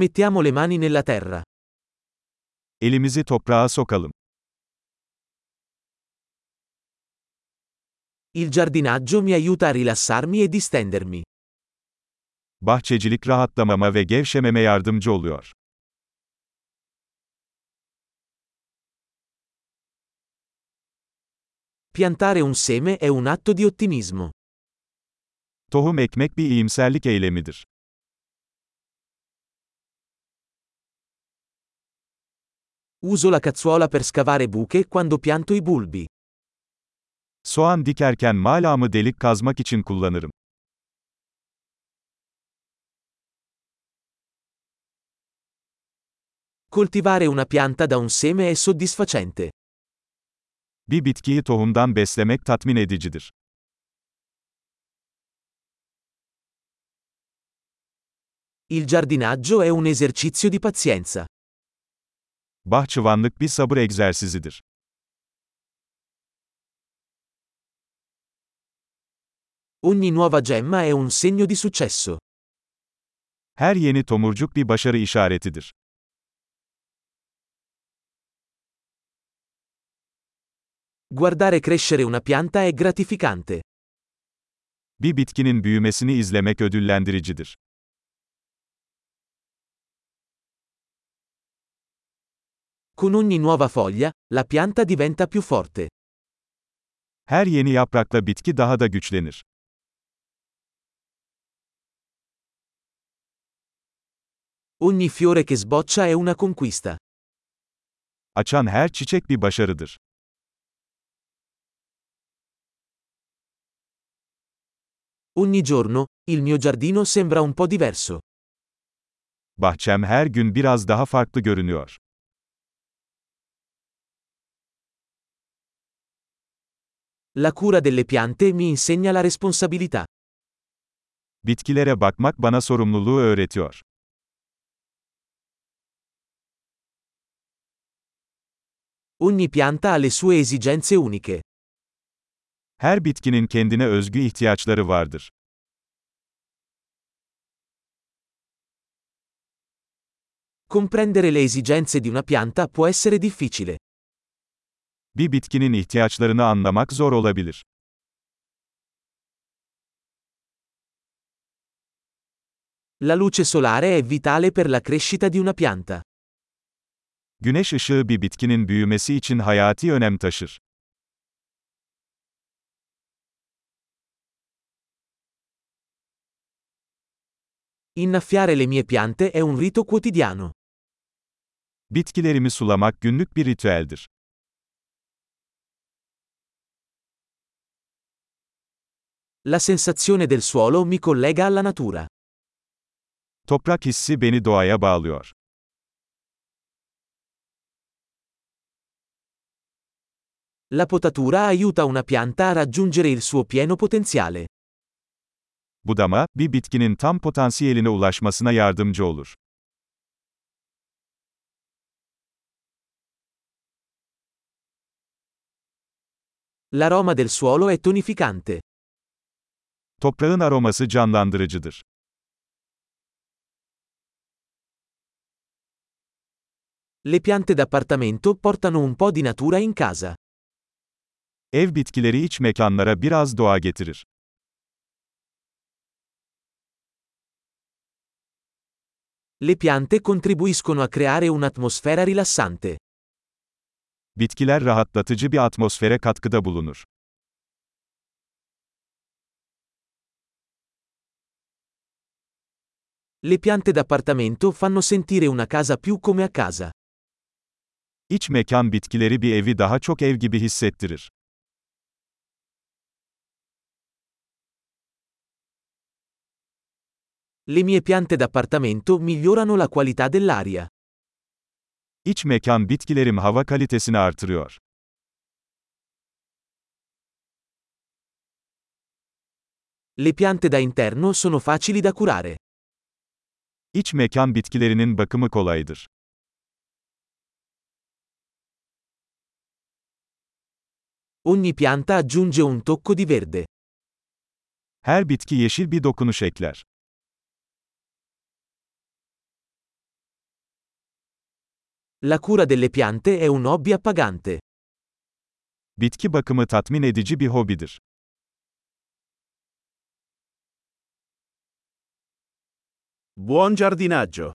Mettiamo le mani nella terra. Elimizi toprağa sokalım. Il giardinaggio mi aiuta a rilassarmi e distendermi. Bahçecilik rahatlamama ve gevşememe yardımcı oluyor. Piantare un seme è un atto di ottimismo. Tohum ekmek bir iyimserlik eylemidir. Uso la cazzuola per scavare buche quando pianto i bulbi. Soğan dikerken malamı delik kazmak için kullanırım. Coltivare una pianta da un seme è soddisfacente. Bir bitkiyi tohumdan beslemek tatmin edicidir. Il giardinaggio è un esercizio di pazienza. Bahçıvanlık bir sabır egzersizidir. Ogni nuova gemma è un segno di successo. Her yeni tomurcuk bir başarı işaretidir. Guardare crescere una pianta è gratificante. Bir bitkinin büyümesini izlemek ödüllendiricidir. Con ogni nuova foglia, la pianta diventa più forte. Her yeni yaprakla bitki daha da güçlenir. Ogni fiore che sboccia è una conquista. Açan her çiçek bir başarıdır. Ogni giorno, il mio giardino sembra un po' diverso. Bahçem her gün biraz daha farklı görünüyor. La cura delle piante mi insegna la responsabilità. Bitkilere bakmak bana sorumluluğu öğretiyor. Ogni pianta ha le sue esigenze uniche. Her bitkinin kendine özgü ihtiyaçları vardır. Comprendere le esigenze di una pianta può essere difficile. Bir bitkinin ihtiyaçlarını anlamak zor olabilir. La luce solare è vitale per la crescita di una pianta. Güneş ışığı bir bitkinin büyümesi için hayati önem taşır. Innaffiare le mie piante è un rito quotidiano. Bitkilerimi sulamak günlük bir ritüeldir. La sensazione del suolo mi collega alla natura. Toprak hissi beni doğaya bağlıyor. La potatura aiuta una pianta a raggiungere il suo pieno potenziale. Budama, bir bitkinin tam potansiyeline ulaşmasına yardımcı olur. L'aroma del suolo è tonificante. Toprağın aroması canlandırıcıdır. Le piante d'appartamento portano un po' di natura in casa. Ev bitkileri iç mekanlara biraz doğa getirir. Le piante contribuiscono a creare un'atmosfera rilassante. Bitkiler rahatlatıcı bir atmosfere katkıda bulunur. Le piante d'appartamento fanno sentire una casa più come a casa. İç mekan bitkileri bir evi daha çok ev gibi hissettirir. Le mie piante d'appartamento migliorano la qualità dell'aria. İç mekan bitkilerim hava kalitesini artırıyor. Le piante da interno sono facili da curare. İç mekan bitkilerinin bakımı kolaydır. Ogni pianta aggiunge un tocco di verde. Her bitki yeşil bir dokunuş ekler. La cura delle piante è un hobby appagante. Bitki bakımı tatmin edici bir hobidir. Buon giardinaggio!